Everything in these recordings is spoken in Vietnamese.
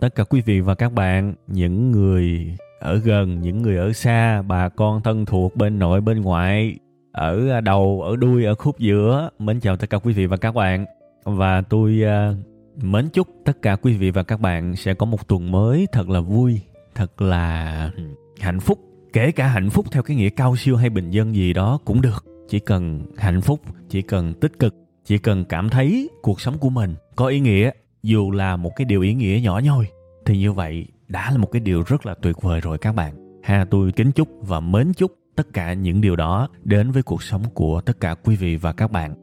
Tất cả quý vị và các bạn, những người ở gần, những người ở xa, bà con thân thuộc bên nội bên ngoại, ở đầu, ở đuôi, ở khúc giữa. Mến chào tất cả quý vị và các bạn. Và tôi uh, mến chúc tất cả quý vị và các bạn sẽ có một tuần mới thật là vui, thật là hạnh phúc. Kể cả hạnh phúc theo cái nghĩa cao siêu hay bình dân gì đó cũng được. Chỉ cần hạnh phúc, chỉ cần tích cực, chỉ cần cảm thấy cuộc sống của mình có ý nghĩa dù là một cái điều ý nghĩa nhỏ nhoi, thì như vậy đã là một cái điều rất là tuyệt vời rồi các bạn. Ha, tôi kính chúc và mến chúc tất cả những điều đó đến với cuộc sống của tất cả quý vị và các bạn.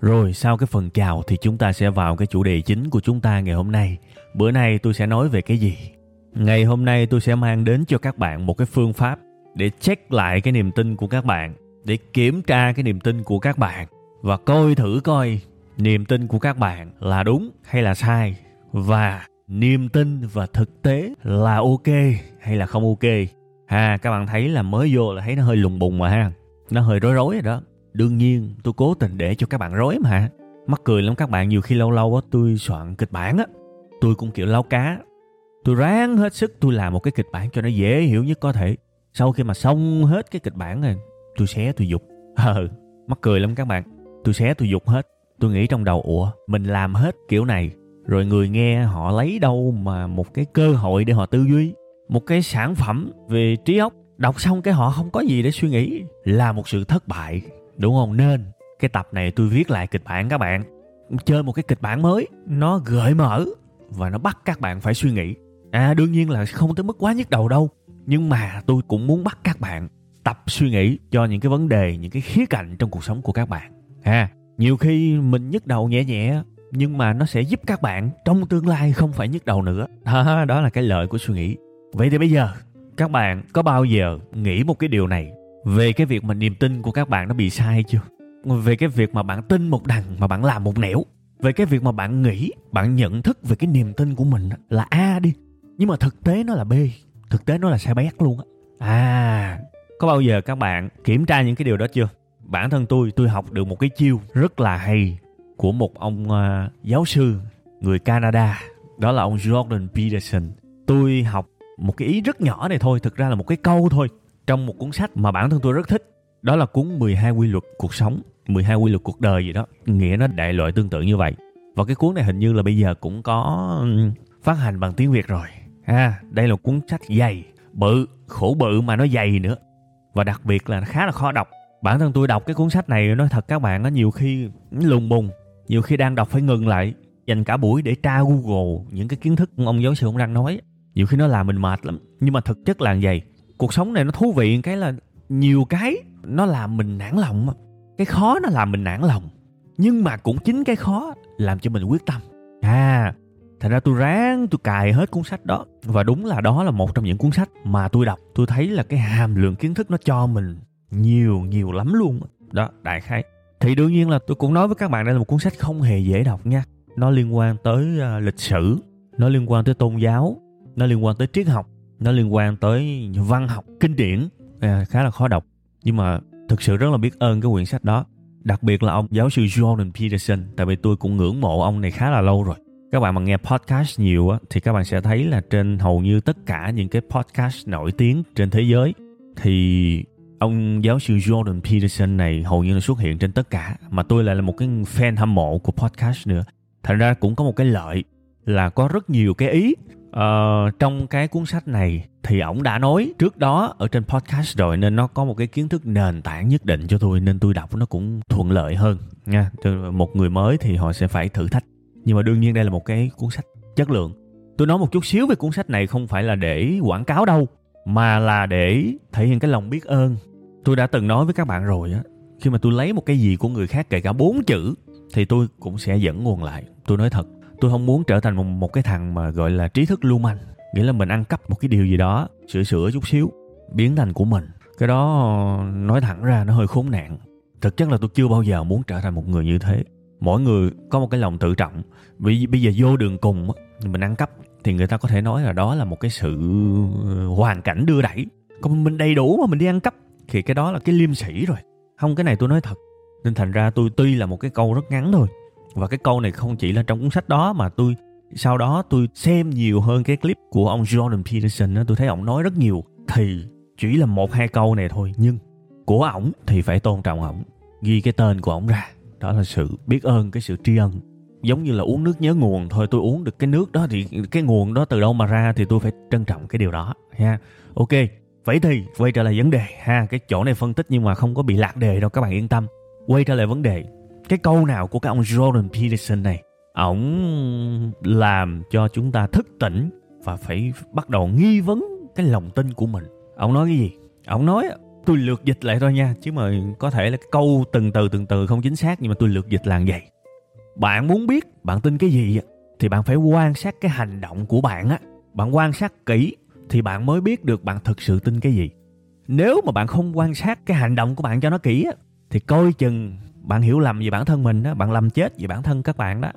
Rồi, sau cái phần chào thì chúng ta sẽ vào cái chủ đề chính của chúng ta ngày hôm nay. Bữa nay tôi sẽ nói về cái gì? Ngày hôm nay tôi sẽ mang đến cho các bạn một cái phương pháp để check lại cái niềm tin của các bạn, để kiểm tra cái niềm tin của các bạn và coi thử coi niềm tin của các bạn là đúng hay là sai? Và niềm tin và thực tế là ok hay là không ok? Ha, các bạn thấy là mới vô là thấy nó hơi lùng bùng mà ha. Nó hơi rối rối rồi đó. Đương nhiên, tôi cố tình để cho các bạn rối mà mắc cười lắm các bạn, nhiều khi lâu lâu á, tôi soạn kịch bản á. Tôi cũng kiểu lau cá. Tôi ráng hết sức tôi làm một cái kịch bản cho nó dễ hiểu nhất có thể. Sau khi mà xong hết cái kịch bản rồi, tôi xé tôi dục. Ờ mắc cười lắm các bạn. Tôi xé tôi dục hết tôi nghĩ trong đầu, ủa, mình làm hết kiểu này, rồi người nghe họ lấy đâu mà một cái cơ hội để họ tư duy? Một cái sản phẩm về trí óc, đọc xong cái họ không có gì để suy nghĩ, là một sự thất bại, đúng không? Nên cái tập này tôi viết lại kịch bản các bạn. Chơi một cái kịch bản mới, nó gợi mở và nó bắt các bạn phải suy nghĩ. À đương nhiên là không tới mức quá nhức đầu đâu, nhưng mà tôi cũng muốn bắt các bạn tập suy nghĩ cho những cái vấn đề, những cái khía cạnh trong cuộc sống của các bạn. Ha nhiều khi mình nhức đầu nhẹ nhẹ nhưng mà nó sẽ giúp các bạn trong tương lai không phải nhức đầu nữa. Đó, đó là cái lợi của suy nghĩ. Vậy thì bây giờ các bạn có bao giờ nghĩ một cái điều này về cái việc mà niềm tin của các bạn nó bị sai chưa? Về cái việc mà bạn tin một đằng mà bạn làm một nẻo? Về cái việc mà bạn nghĩ bạn nhận thức về cái niềm tin của mình là a đi. Nhưng mà thực tế nó là b thực tế nó là sai bét luôn á. À có bao giờ các bạn kiểm tra những cái điều đó chưa? Bản thân tôi tôi học được một cái chiêu rất là hay của một ông uh, giáo sư người Canada. Đó là ông Jordan Peterson. Tôi học một cái ý rất nhỏ này thôi thực ra là một cái câu thôi trong một cuốn sách mà bản thân tôi rất thích. Đó là cuốn 12 quy luật cuộc sống 12 quy luật cuộc đời gì đó. Nghĩa nó đại loại tương tự như vậy. Và cái cuốn này hình như là bây giờ cũng có phát hành bằng tiếng Việt rồi. Ha đây là cuốn sách dày bự khổ bự mà nó dày nữa. Và đặc biệt là nó khá là khó đọc bản thân tôi đọc cái cuốn sách này, nói thật các bạn, nó nhiều khi lùng bùng, nhiều khi đang đọc phải ngừng lại, dành cả buổi để tra google những cái kiến thức ông giáo sư ông đang nói. Nhiều khi nó làm mình mệt lắm, nhưng mà thực chất là vậy. Cuộc sống này nó thú vị, cái là nhiều cái nó làm mình nản lòng cái khó nó làm mình nản lòng, nhưng mà cũng chính cái khó làm cho mình quyết tâm. À thành ra tôi ráng tôi cài hết cuốn sách đó, và đúng là đó là một trong những cuốn sách mà tôi đọc. Tôi thấy là cái hàm lượng kiến thức nó cho mình nhiều nhiều lắm luôn đó đại khái. Thì đương nhiên là tôi cũng nói với các bạn đây là một cuốn sách không hề dễ đọc nha. Nó liên quan tới uh, lịch sử nó liên quan tới tôn giáo nó liên quan tới triết học nó liên quan tới văn học kinh điển. À, khá là khó đọc. Nhưng mà thực sự rất là biết ơn cái quyển sách đó. Đặc biệt là ông giáo sư Jordan Peterson tại vì tôi cũng ngưỡng mộ ông này khá là lâu rồi. Các bạn mà nghe podcast nhiều á thì các bạn sẽ thấy là trên hầu như tất cả những cái podcast nổi tiếng trên thế giới thì ông giáo sư Jordan Peterson này hầu như là xuất hiện trên tất cả mà tôi lại là một cái fan hâm mộ của podcast nữa. Thành ra cũng có một cái lợi là có rất nhiều cái ý. Uh, trong cái cuốn sách này thì ổng đã nói trước đó ở trên podcast rồi nên nó có một cái kiến thức nền tảng nhất định cho tôi nên tôi đọc nó cũng thuận lợi hơn nha. Một người mới thì họ sẽ phải thử thách. Nhưng mà đương nhiên đây là một cái cuốn sách chất lượng. Tôi nói một chút xíu về cuốn sách này không phải là để quảng cáo đâu mà là để thể hiện cái lòng biết ơn. Tôi đã từng nói với các bạn rồi á khi mà tôi lấy một cái gì của người khác kể cả bốn chữ thì tôi cũng sẽ dẫn nguồn lại. Tôi nói thật tôi không muốn trở thành một, một cái thằng mà gọi là trí thức lưu manh nghĩa là mình ăn cắp một cái điều gì đó sửa sửa chút xíu biến thành của mình. Cái đó nói thẳng ra nó hơi khốn nạn. Thực chất là tôi chưa bao giờ muốn trở thành một người như thế mỗi người có một cái lòng tự trọng. Vì bây giờ vô đường cùng mình ăn cắp thì người ta có thể nói là đó là một cái sự ờ, hoàn cảnh đưa đẩy. Còn mình đầy đủ mà mình đi ăn cắp thì cái đó là cái liêm sĩ rồi. Không cái này tôi nói thật. Nên thành ra tôi tuy là một cái câu rất ngắn thôi và cái câu này không chỉ là trong cuốn sách đó mà tôi sau đó tôi xem nhiều hơn cái clip của ông Jordan Peterson đó, tôi thấy ông nói rất nhiều. Thì chỉ là một hai câu này thôi nhưng của ổng thì phải tôn trọng ổng ghi cái tên của ổng ra đó là sự biết ơn, cái sự tri ân. Giống như là uống nước nhớ nguồn thôi, tôi uống được cái nước đó thì cái nguồn đó từ đâu mà ra thì tôi phải trân trọng cái điều đó, ha. Ok, vậy thì quay trở lại vấn đề, ha, cái chỗ này phân tích nhưng mà không có bị lạc đề đâu, các bạn yên tâm. Quay trở lại vấn đề, cái câu nào của cái ông Jordan Peterson này, ổng làm cho chúng ta thức tỉnh và phải bắt đầu nghi vấn cái lòng tin của mình? Ông nói cái gì? Ông nói tôi lược dịch lại thôi nha. Chứ mà có thể là câu từng từ từng từ không chính xác, nhưng mà tôi lược dịch là vậy. Bạn muốn biết bạn tin cái gì thì bạn phải quan sát cái hành động của bạn á. Bạn quan sát kỹ thì bạn mới biết được bạn thực sự tin cái gì. Nếu mà bạn không quan sát cái hành động của bạn cho nó kỹ á, thì coi chừng bạn hiểu lầm về bản thân mình đó bạn làm chết về bản thân các bạn đó.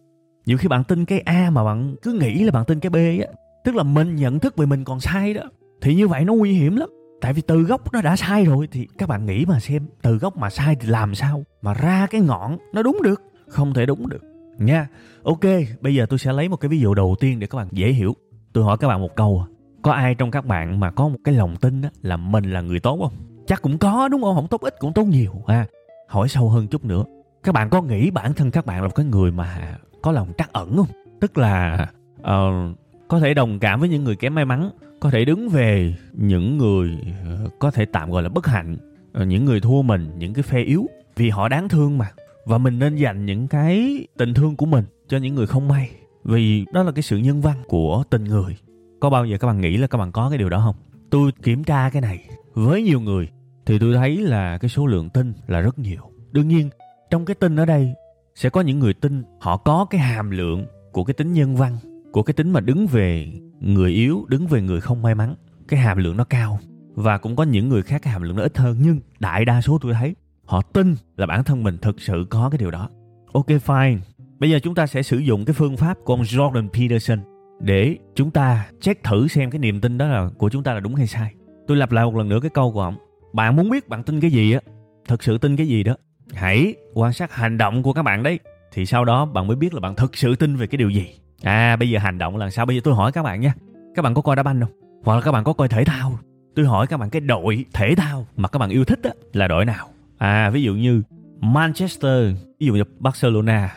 Nhiều khi bạn tin cái a mà bạn cứ nghĩ là bạn tin cái b á, tức là mình nhận thức về mình còn sai đó, thì như vậy nó nguy hiểm lắm tại vì từ gốc nó đã sai rồi thì các bạn nghĩ mà xem từ gốc mà sai thì làm sao mà ra cái ngọn nó đúng được? Không thể đúng được. Nha. Ok bây giờ tôi sẽ lấy một cái ví dụ đầu tiên để các bạn dễ hiểu. Tôi hỏi các bạn một câu à. có ai trong các bạn mà có một cái lòng tin là mình là người tốt không? Chắc cũng có đúng không? Không tốt ít cũng tốt nhiều ha. Hỏi sâu hơn chút nữa. Các bạn có nghĩ bản thân các bạn là một cái người mà có lòng trắc ẩn không? Tức là uh, có thể đồng cảm với những người kém may mắn có thể đứng về những người ờ, có thể tạm gọi là bất hạnh ờ, những người thua mình, những cái phe yếu, vì họ đáng thương mà. Và mình nên dành những cái tình thương của mình cho những người không may, vì đó là cái sự nhân văn của tình người. Có bao giờ các bạn nghĩ là các bạn có cái điều đó không? Tôi kiểm tra cái này với nhiều người thì tôi thấy là cái số lượng tin là rất nhiều. Đương nhiên, trong cái tin ở đây sẽ có những người tin họ có cái hàm lượng của cái tính nhân văn, của cái tính mà đứng về người yếu đứng về người không may mắn, cái hàm lượng nó cao. Và cũng có những người khác cái hàm lượng nó ít hơn, nhưng đại đa số tôi thấy họ tin là bản thân mình thực sự có cái điều đó. Ok, fine. Bây giờ chúng ta sẽ sử dụng cái phương pháp của ông jordan peterson để chúng ta check thử xem cái niềm tin đó là của chúng ta là đúng hay sai. Tôi lặp lại một lần nữa cái câu của ông. Bạn muốn biết bạn tin cái gì á thực sự tin cái gì đó, hãy quan sát hành động của các bạn đấy, thì sau đó bạn mới biết là bạn thực sự tin về cái điều gì à bây giờ hành động là sao? Bây giờ tôi hỏi các bạn nha. Các bạn có coi đá banh không? Hoặc là các bạn có coi thể thao? Tôi hỏi các bạn cái đội thể thao mà các bạn yêu thích á, là đội nào? À ví dụ như Manchester, ví dụ như Barcelona,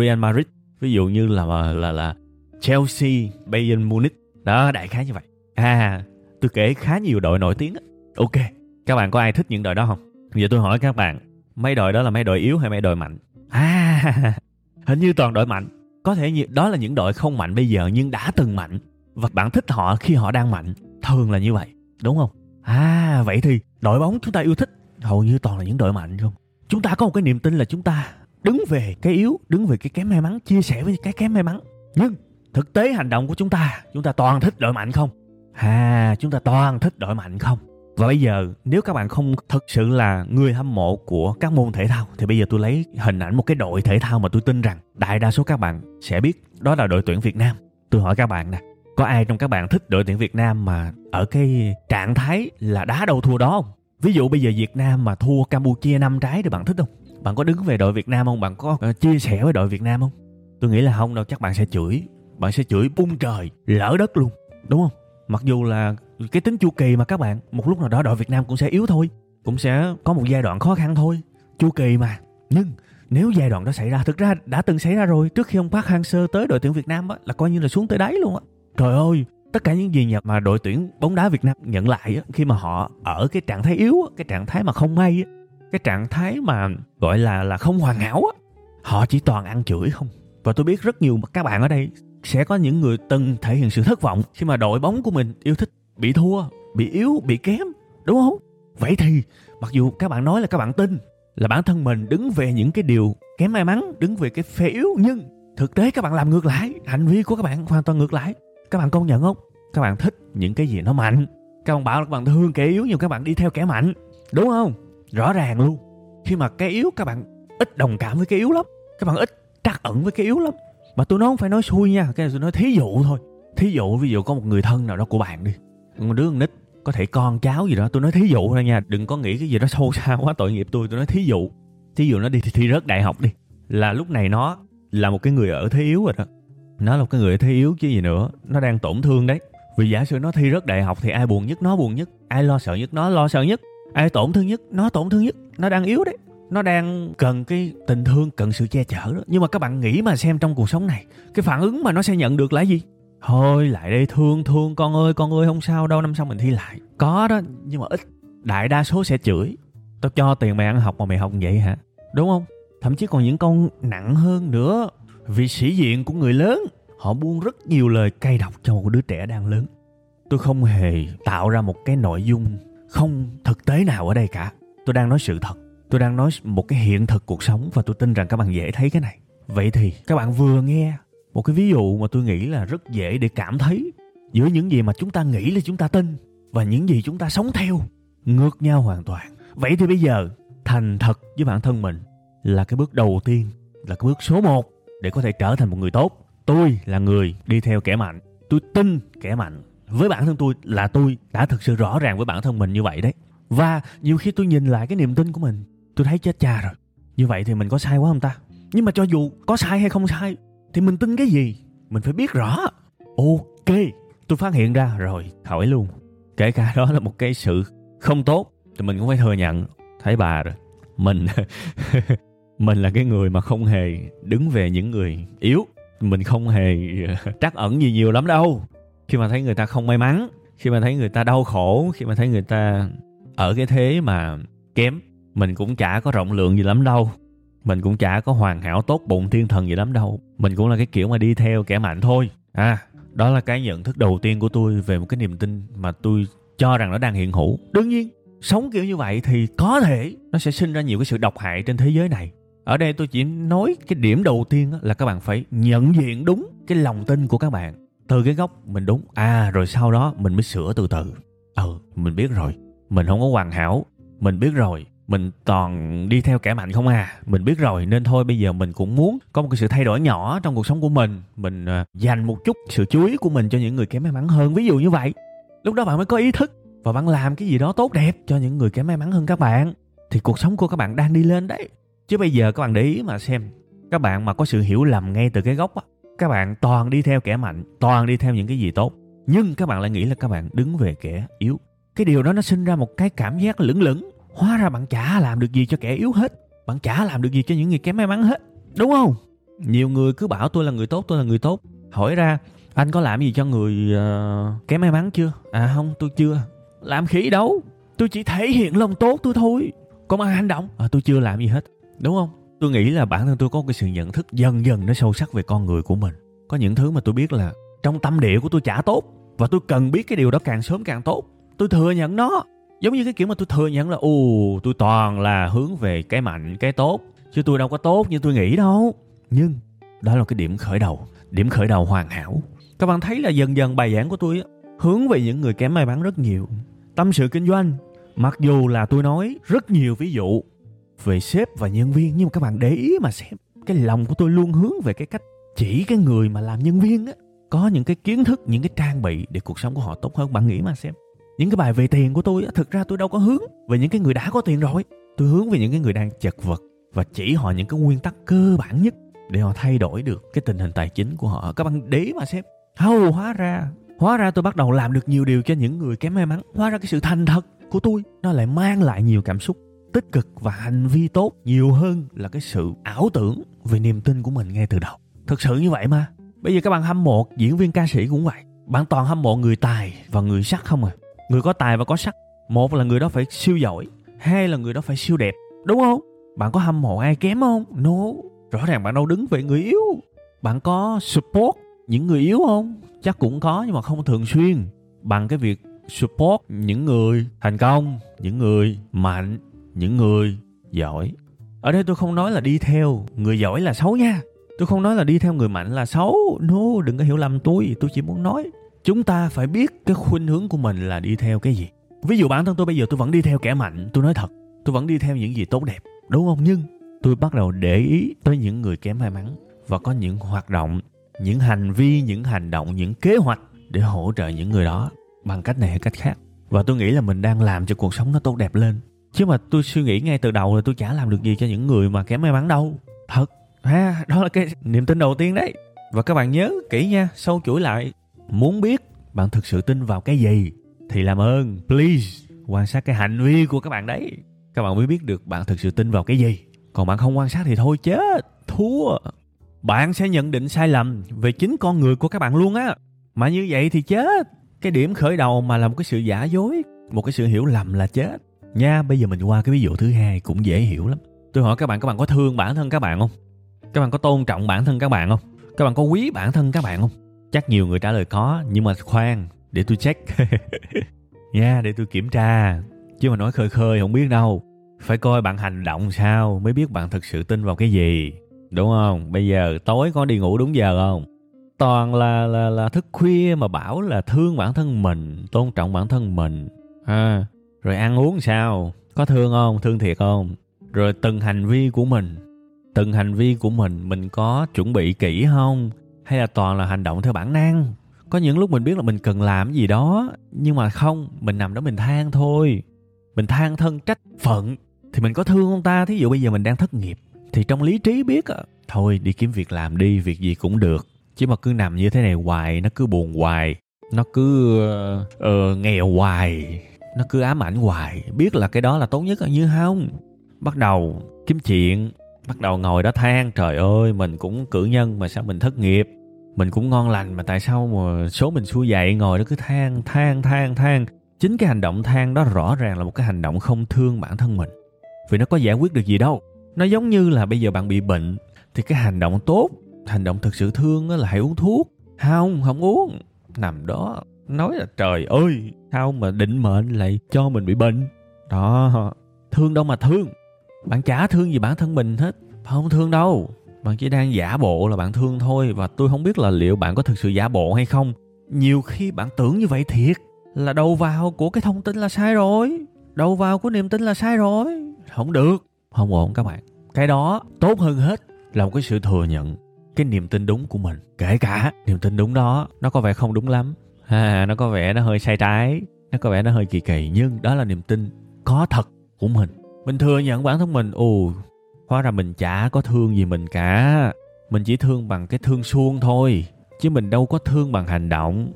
Real Madrid, ví dụ như là là là Chelsea, Bayern Munich. Đó, đại khái như vậy. À tôi kể khá nhiều đội nổi tiếng á. Ok, các bạn có ai thích những đội đó không? Giờ tôi hỏi các bạn, mấy đội đó là mấy đội yếu hay mấy đội mạnh? À hình như toàn đội mạnh có thể đó là những đội không mạnh bây giờ nhưng đã từng mạnh. Và bạn thích họ khi họ đang mạnh, thường là như vậy, đúng không? À vậy thì đội bóng chúng ta yêu thích, hầu như toàn là những đội mạnh không? Chúng ta có một cái niềm tin là chúng ta đứng về cái yếu, đứng về cái kém may mắn, chia sẻ với cái kém may mắn. Nhưng thực tế hành động của chúng ta chúng ta toàn thích đội mạnh không? À chúng ta toàn thích đội mạnh không? Và bây giờ nếu các bạn không thực sự là người hâm mộ của các môn thể thao thì bây giờ tôi lấy hình ảnh một cái đội thể thao mà tôi tin rằng đại đa số các bạn sẽ biết đó là đội tuyển Việt Nam. Tôi hỏi các bạn nè, có ai trong các bạn thích đội tuyển Việt Nam mà ở cái trạng thái là đá đâu thua đó không? Ví dụ bây giờ Việt Nam mà thua Campuchia năm trái thì bạn thích không? Bạn có đứng về đội Việt Nam không? Bạn có ờ, chia sẻ với đội Việt Nam không? tôi nghĩ là không đâu chắc bạn sẽ chửi bạn sẽ chửi bung trời lỡ đất luôn đúng không mặc dù là cái tính chu kỳ mà các bạn một lúc nào đó đội việt nam cũng sẽ yếu thôi cũng sẽ có một giai đoạn khó khăn thôi. Chu kỳ mà. Nhưng nếu giai đoạn đó xảy ra thực ra đã từng xảy ra rồi trước khi ông Park Hang-seo tới đội tuyển Việt Nam á, là coi như là xuống tới đáy luôn á. Trời ơi tất cả những gì mà đội tuyển bóng đá Việt Nam nhận lại á, khi mà họ ở cái trạng thái yếu cái trạng thái mà không may cái trạng thái mà gọi là là không hoàn hảo á họ chỉ toàn ăn chửi không. Và tôi biết rất nhiều các bạn ở đây sẽ có những người từng thể hiện sự thất vọng khi mà đội bóng của mình yêu thích bị thua, bị yếu, bị kém, đúng không? Vậy thì, mặc dù các bạn nói là các bạn tin là bản thân mình đứng về những cái điều kém may mắn, đứng về cái phe yếu, nhưng thực tế các bạn làm ngược lại, hành vi của các bạn hoàn toàn ngược lại. Các bạn công nhận không? Các bạn thích những cái gì nó mạnh. Các bạn bảo là các bạn thương kẻ yếu nhưng các bạn đi theo kẻ mạnh, đúng không? Rõ ràng luôn. Khi mà cái yếu, các bạn ít đồng cảm với cái yếu lắm. Các bạn ít trắc ẩn với cái yếu lắm. Mà tôi nói không phải nói xui nha, cái này tôi nói thí dụ thôi. Thí dụ, ví dụ có một người thân nào đó của bạn đi một đứa con nít có thể con cháu gì đó. Tôi nói thí dụ thôi nha, đừng có nghĩ cái gì đó sâu xa quá, tội nghiệp tôi. Tôi nói thí dụ thí dụ nó đi thi rớt đại học đi, là lúc này nó là một cái người ở thế yếu rồi đó. Nó là một cái người ở thế yếu chứ gì nữa. Nó đang tổn thương đấy. Vì giả sử nó thi rớt đại học thì ai buồn nhất? Nó buồn nhất. Ai lo sợ nhất? Nó lo sợ nhất. Ai tổn thương nhất? Nó tổn thương nhất. Nó đang yếu đấy. Nó đang cần cái tình thương, cần sự che chở đó. Nhưng mà các bạn nghĩ mà xem trong cuộc sống này, cái phản ứng mà nó sẽ nhận được là gì? Thôi, lại đây, thương thương, con ơi con ơi, không sao đâu, năm sau mình thi lại. Có đó, nhưng mà ít. Đại đa số sẽ chửi. Tao cho tiền mày ăn học mà mày học vậy hả? Đúng không? Thậm chí còn những câu nặng hơn nữa. Vì sĩ diện của người lớn, họ buông rất nhiều lời cay độc cho một đứa trẻ đang lớn. Tôi không hề tạo ra một cái nội dung không thực tế nào ở đây cả. Tôi đang nói sự thật. Tôi đang nói một cái hiện thực cuộc sống và tôi tin rằng các bạn dễ thấy cái này. Vậy thì, các bạn vừa nghe một cái ví dụ mà tôi nghĩ là rất dễ để cảm thấy giữa những gì mà chúng ta nghĩ là chúng ta tin và những gì chúng ta sống theo ngược nhau hoàn toàn. Vậy thì bây giờ, thành thật với bản thân mình là cái bước đầu tiên, là cái bước số một để có thể trở thành một người tốt. Tôi là người đi theo kẻ mạnh. Tôi tin kẻ mạnh. Với bản thân tôi là tôi đã thực sự rõ ràng với bản thân mình như vậy đấy. Và nhiều khi tôi nhìn lại cái niềm tin của mình, tôi thấy chết cha rồi. Như vậy thì mình có sai quá không ta? Nhưng mà cho dù có sai hay không sai thì mình tin cái gì? Mình phải biết rõ. Ok, tôi phát hiện ra rồi hỏi luôn. Kể cả đó là một cái sự không tốt, thì mình cũng phải thừa nhận. Thấy bà rồi. Mình mình là cái người mà không hề đứng về những người yếu. Mình không hề ờ, trắc ẩn gì nhiều lắm đâu. Khi mà thấy người ta không may mắn, khi mà thấy người ta đau khổ, khi mà thấy người ta ở cái thế mà kém, mình cũng chả có rộng lượng gì lắm đâu mình cũng chả có hoàn hảo tốt bụng thiên thần gì lắm đâu. Mình cũng là cái kiểu mà đi theo kẻ mạnh thôi. À đó là cái nhận thức đầu tiên của tôi về một cái niềm tin mà tôi cho rằng nó đang hiện hữu. Đương nhiên, sống kiểu như vậy thì có thể nó sẽ sinh ra nhiều cái sự độc hại trên thế giới này. Ở đây tôi chỉ nói cái điểm đầu tiên là các bạn phải nhận diện đúng cái lòng tin của các bạn. Từ cái góc mình đúng à rồi sau đó mình mới sửa từ từ. Ừ mình biết rồi. Mình không có hoàn hảo. Mình biết rồi mình toàn đi theo kẻ mạnh không à. Mình biết rồi, nên thôi, bây giờ mình cũng muốn có một cái sự thay đổi nhỏ trong cuộc sống của mình. Mình ờ, dành một chút sự chú ý của mình cho những người kém may mắn hơn. Ví dụ như vậy, lúc đó bạn mới có ý thức và bạn làm cái gì đó tốt đẹp cho những người kém may mắn hơn các bạn. Thì cuộc sống của các bạn đang đi lên đấy. Chứ bây giờ các bạn để ý mà xem, các bạn mà có sự hiểu lầm ngay từ cái gốc á, các bạn toàn đi theo kẻ mạnh, toàn đi theo những cái gì tốt. Nhưng các bạn lại nghĩ là các bạn đứng về kẻ yếu. Cái điều đó nó sinh ra một cái cảm giác lững lững hóa ra bạn chả làm được gì cho kẻ yếu hết. Bạn chả làm được gì cho những người kém may mắn hết. Đúng không? Nhiều người cứ bảo tôi là người tốt tôi là người tốt. Hỏi ra anh có làm gì cho người uh, kém may mắn chưa? À không tôi chưa. Làm khỉ đâu. Tôi chỉ thể hiện lòng tốt tôi thôi. Có ai hành động? À, tôi chưa làm gì hết. Đúng không? Tôi nghĩ là bản thân tôi có cái sự nhận thức dần dần nó sâu sắc về con người của mình. Có những thứ mà tôi biết là trong tâm địa của tôi chả tốt và tôi cần biết cái điều đó càng sớm càng tốt. Tôi thừa nhận nó giống như cái kiểu mà tôi thừa nhận là, ồ, tôi toàn là hướng về cái mạnh, cái tốt, chứ tôi đâu có tốt như tôi nghĩ đâu. Nhưng đó là cái điểm khởi đầu, điểm khởi đầu hoàn hảo. Các bạn thấy là dần dần bài giảng của tôi hướng về những người kém may mắn rất nhiều. Tâm sự kinh doanh, mặc dù là tôi nói rất nhiều ví dụ về sếp và nhân viên, nhưng mà các bạn để ý mà xem, cái lòng của tôi luôn hướng về cái cách chỉ cái người mà làm nhân viên á. Có những cái kiến thức, những cái trang bị để cuộc sống của họ tốt hơn, bạn nghĩ mà xem những cái bài về tiền của tôi thực ra tôi đâu có hướng về những cái người đã có tiền rồi. Tôi hướng về những cái người đang chật vật và chỉ họ những cái nguyên tắc cơ bản nhất để họ thay đổi được cái tình hình tài chính của họ. Các bạn để mà xem. Hầu hóa ra hóa ra tôi bắt đầu làm được nhiều điều cho những người kém may mắn. Hóa ra cái sự thành thật của tôi, nó lại mang lại nhiều cảm xúc tích cực và hành vi tốt nhiều hơn là cái sự ảo tưởng về niềm tin của mình ngay từ đầu. Thực sự như vậy mà. Bây giờ các bạn hâm mộ diễn viên ca sĩ cũng vậy. Bạn toàn hâm mộ người tài và người sắc không à? Người có tài và có sắc. Một là người đó phải siêu giỏi, hai là người đó phải siêu đẹp, đúng không? Bạn có hâm mộ ai kém không? No. Rõ ràng bạn đâu đứng về người yếu. Bạn có support những người yếu không? Chắc cũng có nhưng mà không thường xuyên. Bằng cái việc support những người thành công, những người mạnh, những người giỏi. Ở đây tôi không nói là đi theo người giỏi là xấu nha. Tôi không nói là đi theo người mạnh là xấu. No, đừng có hiểu lầm tôi. Tôi chỉ muốn nói chúng ta phải biết cái khuynh hướng của mình là đi theo cái gì. Ví dụ bản thân tôi bây giờ tôi vẫn đi theo kẻ mạnh, tôi nói thật, tôi vẫn đi theo những gì tốt đẹp, đúng không? Nhưng tôi bắt đầu để ý tới những người kém may mắn và có những hoạt động, những hành vi, những hành động, những kế hoạch để hỗ trợ những người đó bằng cách này hay cách khác. Và tôi nghĩ là mình đang làm cho cuộc sống nó tốt đẹp lên. Chứ mà tôi suy nghĩ ngay từ đầu là tôi chả làm được gì cho những người mà kém may mắn đâu. Thật ha, đó là cái niềm tin đầu tiên đấy. Và các bạn nhớ kỹ nha, sâu chuỗi lại muốn biết bạn thực sự tin vào cái gì, thì làm ơn, please, quan sát cái hành vi của các bạn đấy. Các bạn mới biết được bạn thực sự tin vào cái gì. Còn bạn không quan sát thì thôi chết, thua. Bạn sẽ nhận định sai lầm về chính con người của các bạn luôn á. Mà như vậy thì chết. Cái điểm khởi đầu mà là một cái sự giả dối, một cái sự hiểu lầm là chết. Nha, bây giờ mình qua cái ví dụ thứ hai cũng dễ hiểu lắm. Tôi hỏi các bạn các bạn có thương bản thân các bạn không? Các bạn có tôn trọng bản thân các bạn không? Các bạn có quý bản thân các bạn không? Chắc nhiều người trả lời có, nhưng mà khoan, để tôi check. Nha để tôi kiểm tra. Chứ mà nói khơi khơi, không biết đâu. Phải coi bạn hành động sao mới biết bạn thực sự tin vào cái gì. Đúng không? Bây giờ tối có đi ngủ đúng giờ không? Toàn là là là thức khuya mà bảo là thương bản thân mình, tôn trọng bản thân mình. Ha. Rồi ăn uống sao? Có thương không? Thương thiệt không? Rồi từng hành vi của mình. Từng hành vi của mình mình có chuẩn bị kỹ không? Hay là toàn là hành động theo bản năng? Có những lúc mình biết là mình cần làm gì đó nhưng mà không mình nằm đó mình than thôi. Mình than thân trách phận thì mình có thương không ta. Thí dụ bây giờ mình đang thất nghiệp thì trong lý trí biết à, thôi đi kiếm việc làm đi việc gì cũng được. Chứ mà cứ nằm như thế này hoài nó cứ buồn hoài nó cứ uh, nghèo hoài nó cứ ám ảnh hoài. Biết là cái đó là tốt nhất là như không? Bắt đầu kiếm chuyện bắt đầu ngồi đó than, trời ơi, mình cũng cử nhân mà sao mình thất nghiệp? Mình cũng ngon lành mà tại sao mà số mình xui dậy ngồi đó cứ than than than than. Chính cái hành động than đó rõ ràng là một cái hành động không thương bản thân mình. Vì nó có giải quyết được gì đâu. Nó giống như là bây giờ bạn bị bệnh, thì cái hành động tốt, hành động thực sự thương là hãy uống thuốc. Không không uống. Nằm đó, nói là, trời ơi, sao mà định mệnh lại cho mình bị bệnh? Đó, thương đâu mà thương bạn chả thương gì bản thân mình hết. Không thương đâu. Bạn chỉ đang giả bộ là bạn thương thôi và tôi không biết là liệu bạn có thực sự giả bộ hay không. Nhiều khi bạn tưởng như vậy thiệt. Là đầu vào của cái thông tin là sai rồi. Đầu vào của niềm tin là sai rồi. Không được. Không ổn các bạn. Cái đó tốt hơn hết là một cái sự thừa nhận cái niềm tin đúng của mình. Kể cả niềm tin đúng đó nó có vẻ không đúng lắm. À, nó có vẻ nó hơi sai trái. Nó có vẻ nó hơi kỳ kỳ. Nhưng đó là niềm tin có thật của mình mình thừa nhận bản thân mình. Ồ, hóa ra mình chả có thương gì mình cả. Mình chỉ thương bằng cái thương suông thôi, chứ mình đâu có thương bằng hành động.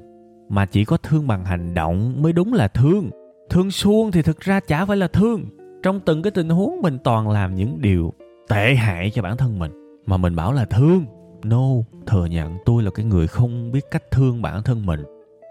Mà chỉ có thương bằng hành động mới đúng là thương. Thương suông thì thực ra chả phải là thương. Trong từng cái tình huống mình toàn làm những điều tệ hại cho bản thân mình, mà mình bảo là thương. No, thừa nhận tôi là cái người không biết cách thương bản thân mình.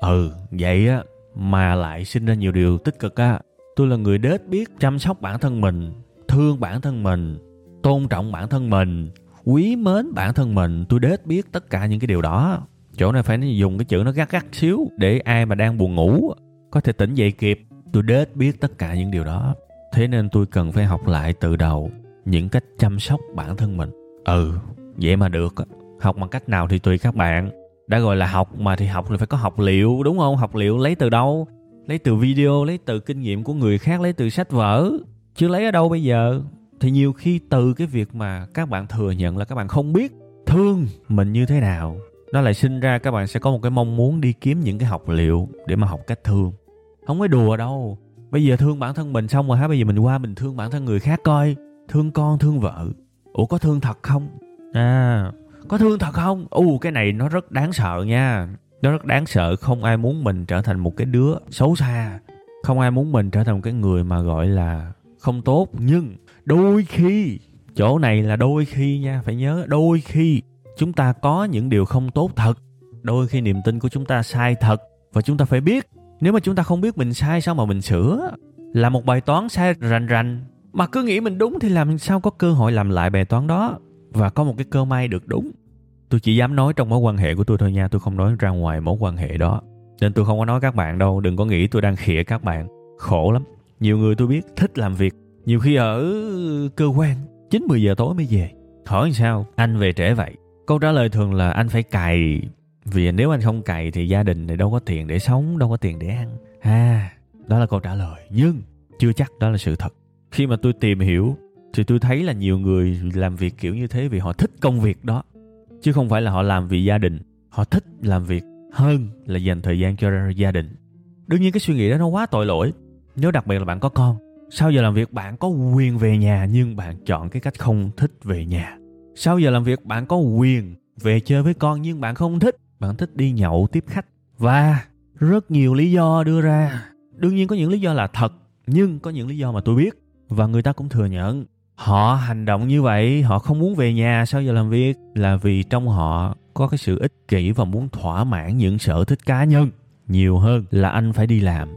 Ừ vậy á, mà lại sinh ra nhiều điều tích cực á tôi là người đết biết chăm sóc bản thân mình, thương bản thân mình, tôn trọng bản thân mình, quý mến bản thân mình. Tôi đết biết tất cả những cái điều đó. Chỗ này phải dùng cái chữ nó gắt gắt xíu để ai mà đang buồn ngủ có thể tỉnh dậy kịp. Tôi đết biết tất cả những điều đó. Thế nên tôi cần phải học lại từ đầu những cách chăm sóc bản thân mình. Ừ vậy mà được. Học bằng cách nào thì tùy các bạn. Đã gọi là học mà thì học thì phải có học liệu, đúng không? Học liệu lấy từ đâu? Lấy từ video, lấy từ kinh nghiệm của người khác, lấy từ sách vở. Chứ lấy ở đâu bây giờ? Thì nhiều khi từ cái việc mà các bạn thừa nhận là các bạn không biết thương mình như thế nào, nó lại sinh ra các bạn sẽ có một cái mong muốn đi kiếm những cái học liệu để mà học cách thương. Không có đùa đâu. Bây giờ thương bản thân mình xong rồi hả? Bây giờ mình qua mình thương bản thân người khác coi. Thương con, thương vợ. Ủa, có thương thật không? À có thương thật không? U cái này nó rất đáng sợ nha nó rất đáng sợ, không ai muốn mình trở thành một cái đứa xấu xa. Không ai muốn mình trở thành một cái người mà gọi là không tốt, nhưng đôi khi, chỗ này là đôi khi nha, phải nhớ, đôi khi chúng ta có những điều không tốt thật. Đôi khi niềm tin của chúng ta sai thật, và chúng ta phải biết, nếu mà chúng ta không biết mình sai, sao mà mình sửa? Là một bài toán sai rành rành, mà cứ nghĩ mình đúng thì làm sao có cơ hội làm lại bài toán đó? Và có một cái cơ may được đúng tôi chỉ dám nói trong mối quan hệ của tôi thôi nha, tôi không nói ra ngoài mối quan hệ đó. Nên tôi không có nói các bạn đâu, đừng có nghĩ tôi đang khịa các bạn. Khổ lắm. Nhiều người tôi biết thích làm việc. Nhiều khi ở cơ quan 9 10 giờ tối mới về. Hỏi sao anh về trễ vậy? Câu trả lời thường là anh phải cày. Vì nếu anh không cày thì gia đình này đâu có tiền để sống, đâu có tiền để ăn. À đó là câu trả lời. Nhưng chưa chắc đó là sự thật. Khi mà tôi tìm hiểu thì tôi thấy là nhiều người làm việc kiểu như thế vì họ thích công việc đó chứ không phải là họ làm vì gia đình. Họ thích làm việc hơn là dành thời gian cho gia đình. Đương nhiên cái suy nghĩ đó nó quá tội lỗi. Nếu đặc biệt là bạn có con, sau giờ làm việc bạn có quyền về nhà, nhưng bạn chọn cái cách không thích về nhà. Sau giờ làm việc bạn có quyền về chơi với con, nhưng bạn không thích. Bạn thích đi nhậu tiếp khách. Và rất nhiều lý do đưa ra. Đương nhiên có những lý do là thật, nhưng có những lý do mà tôi biết, và người ta cũng thừa nhận họ hành động như vậy, họ không muốn về nhà sau giờ làm việc? Là vì trong họ có cái sự ích kỷ và muốn thỏa mãn những sở thích cá nhân nhiều hơn là anh phải đi làm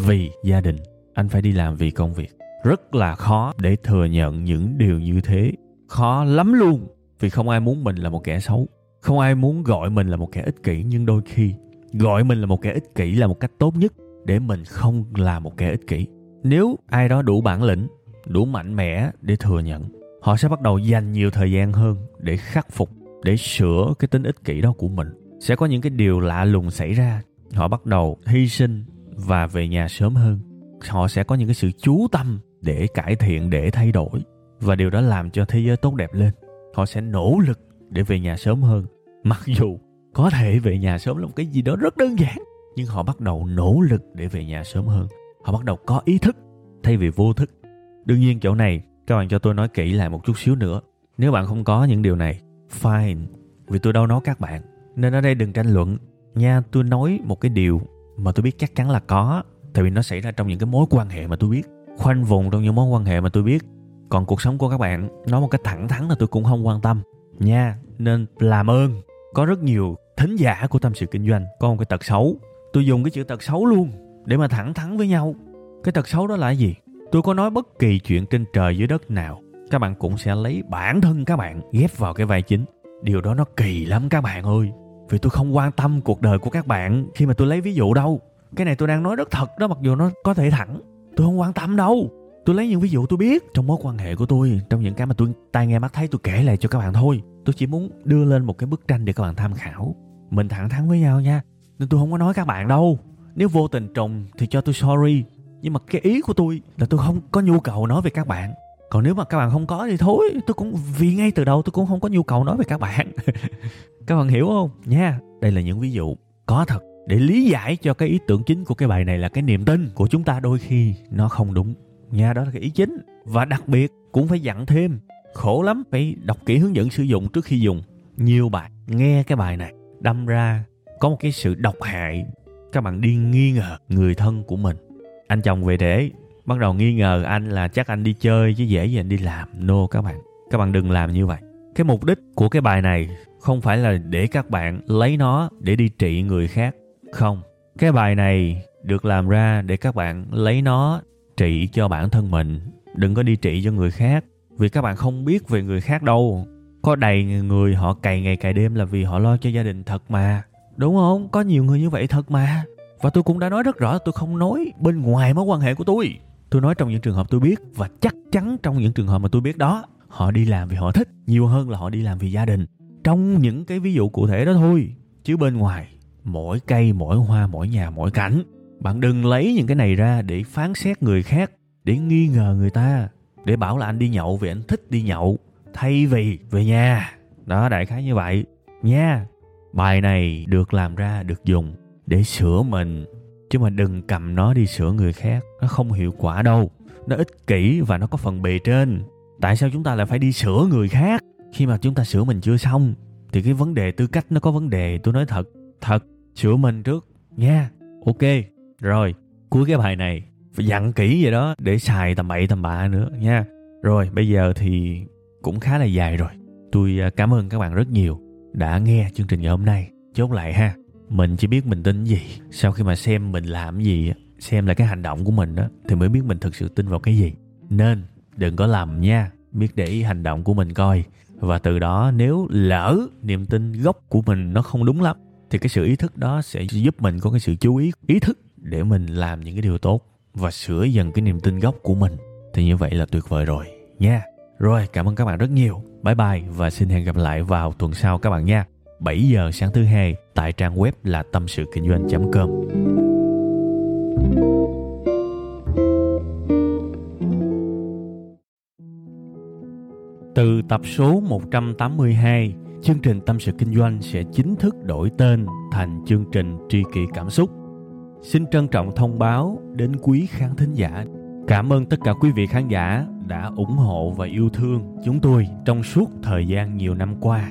vì gia đình, anh phải đi làm vì công việc. Rất là khó để thừa nhận những điều như thế. Khó lắm luôn, vì không ai muốn mình là một kẻ xấu, không ai muốn gọi mình là một kẻ ích kỷ, nhưng đôi khi gọi mình là một kẻ ích kỷ là một cách tốt nhất để mình không là một kẻ ích kỷ. Nếu ai đó đủ bản lĩnh đủ mạnh mẽ để thừa nhận. Họ sẽ bắt đầu dành nhiều thời gian hơn để khắc phục, để sửa cái tính ích kỷ đó của mình. Sẽ có những cái điều lạ lùng xảy ra. Họ bắt đầu hy sinh và về nhà sớm hơn. Họ sẽ có những cái sự chú tâm để cải thiện, để thay đổi. Và điều đó làm cho thế giới tốt đẹp lên. Họ sẽ nỗ lực để về nhà sớm hơn. Mặc dù có thể về nhà sớm là một cái gì đó rất đơn giản, nhưng họ bắt đầu nỗ lực để về nhà sớm hơn. Họ bắt đầu có ý thức thay vì vô thức đương nhiên chỗ này, các bạn cho tôi nói kỹ lại một chút xíu nữa. Nếu bạn không có những điều này, fine, vì tôi đâu nói các bạn. Nên ở đây đừng tranh luận. Nha, tôi nói một cái điều mà tôi biết chắc chắn là có, tại vì nó xảy ra trong những cái mối quan hệ mà tôi biết. Khoanh vùng trong những mối quan hệ mà tôi biết. Còn cuộc sống của các bạn, nói một cái thẳng thắn là tôi cũng không quan tâm. Nha, nên làm ơn. Có rất nhiều thính giả của tâm sự kinh doanh có một cái tật xấu. Tôi dùng cái chữ tật xấu luôn để mà thẳng thắn với nhau. Cái tật xấu đó là gì? Tôi có nói bất kỳ chuyện trên trời dưới đất nào, các bạn cũng sẽ lấy bản thân các bạn ghép vào cái vai chính. Điều đó nó kỳ lắm các bạn ơi. Vì tôi không quan tâm cuộc đời của các bạn khi mà tôi lấy ví dụ đâu. Cái này tôi đang nói rất thật đó, mặc dù nó có thể thẳng. Tôi không quan tâm đâu. Tôi lấy những ví dụ tôi biết trong mối quan hệ của tôi, trong những cái mà tôi tai nghe mắt thấy tôi kể lại cho các bạn thôi. Tôi chỉ muốn đưa lên một cái bức tranh để các bạn tham khảo. Mình thẳng thắn với nhau nha. Nên tôi không có nói các bạn đâu. Nếu vô tình trùng thì cho tôi sorry nhưng mà cái ý của tôi là tôi không có nhu cầu nói về các bạn. Còn nếu mà các bạn không có thì thôi, tôi cũng, vì ngay từ đầu tôi cũng không có nhu cầu nói về các bạn. Các bạn hiểu không? Nha, đây là những ví dụ có thật để lý giải cho cái ý tưởng chính của cái bài này là cái niềm tin của chúng ta đôi khi nó không đúng. Nha, đó là cái ý chính. Và đặc biệt, cũng phải dặn thêm, khổ lắm phải đọc kỹ hướng dẫn sử dụng trước khi dùng. Nhiều bài nghe cái bài này, đâm ra có một cái sự độc hại. Các bạn đi nghi ngờ người thân của mình anh chồng về để. Bắt đầu nghi ngờ anh là chắc anh đi chơi chứ dễ gì anh đi làm. No các bạn. Các bạn đừng làm như vậy. Cái mục đích của cái bài này không phải là để các bạn lấy nó để đi trị người khác. Không. Cái bài này được làm ra để các bạn lấy nó trị cho bản thân mình. Đừng có đi trị cho người khác. Vì các bạn không biết về người khác đâu. Có đầy người họ cày ngày cày đêm là vì họ lo cho gia đình thật mà. Đúng không? Có nhiều người như vậy thật mà và tôi cũng đã nói rất rõ, tôi không nói bên ngoài mối quan hệ của tôi. Tôi nói trong những trường hợp tôi biết và chắc chắn trong những trường hợp mà tôi biết đó, họ đi làm vì họ thích, nhiều hơn là họ đi làm vì gia đình. Trong những cái ví dụ cụ thể đó thôi, chứ bên ngoài, mỗi cây, mỗi hoa, mỗi nhà, mỗi cảnh, bạn đừng lấy những cái này ra để phán xét người khác, để nghi ngờ người ta, để bảo là anh đi nhậu vì anh thích đi nhậu, thay vì về nhà. Đó, đại khái như vậy. Nha, bài này được làm ra, được dùng để sửa mình. Chứ mà đừng cầm nó đi sửa người khác, nó không hiệu quả đâu. Nó ích kỷ và nó có phần bề trên. Tại sao chúng ta lại phải đi sửa người khác? Khi mà chúng ta sửa mình chưa xong, thì cái vấn đề tư cách nó có vấn đề. Tôi nói thật thật, sửa mình trước, nha. Ok, rồi, cuối cái bài này, phải dặn kỹ vậy đó, để xài tầm bậy tầm bạ nữa, nha. Rồi, bây giờ thì cũng khá là dài rồi. Tôi à, cảm ơn các bạn rất nhiều đã nghe chương trình ngày hôm nay. Chốt lại ha mình chỉ biết mình tin gì. Sau khi mà xem mình làm gì xem là cái hành động của mình đó thì mới biết mình thực sự tin vào cái gì. Nên đừng có lầm nha, biết để ý hành động của mình coi. Và từ đó nếu lỡ niềm tin gốc của mình nó không đúng lắm, thì cái sự ý thức đó sẽ giúp mình có cái sự chú ý ý thức để mình làm những cái điều tốt và sửa dần cái niềm tin gốc của mình. Thì như vậy là tuyệt vời rồi nha. Rồi, cảm ơn các bạn rất nhiều. Bye bye và xin hẹn gặp lại vào tuần sau các bạn nha. 7 giờ sáng thứ hai tại trang web là tâm sự kinh doanh.com Từ tập số 182, chương trình Tâm sự Kinh doanh sẽ chính thức đổi tên thành chương trình Tri kỷ Cảm xúc. Xin trân trọng thông báo đến quý khán thính giả. Cảm ơn tất cả quý vị khán giả đã ủng hộ và yêu thương chúng tôi trong suốt thời gian nhiều năm qua.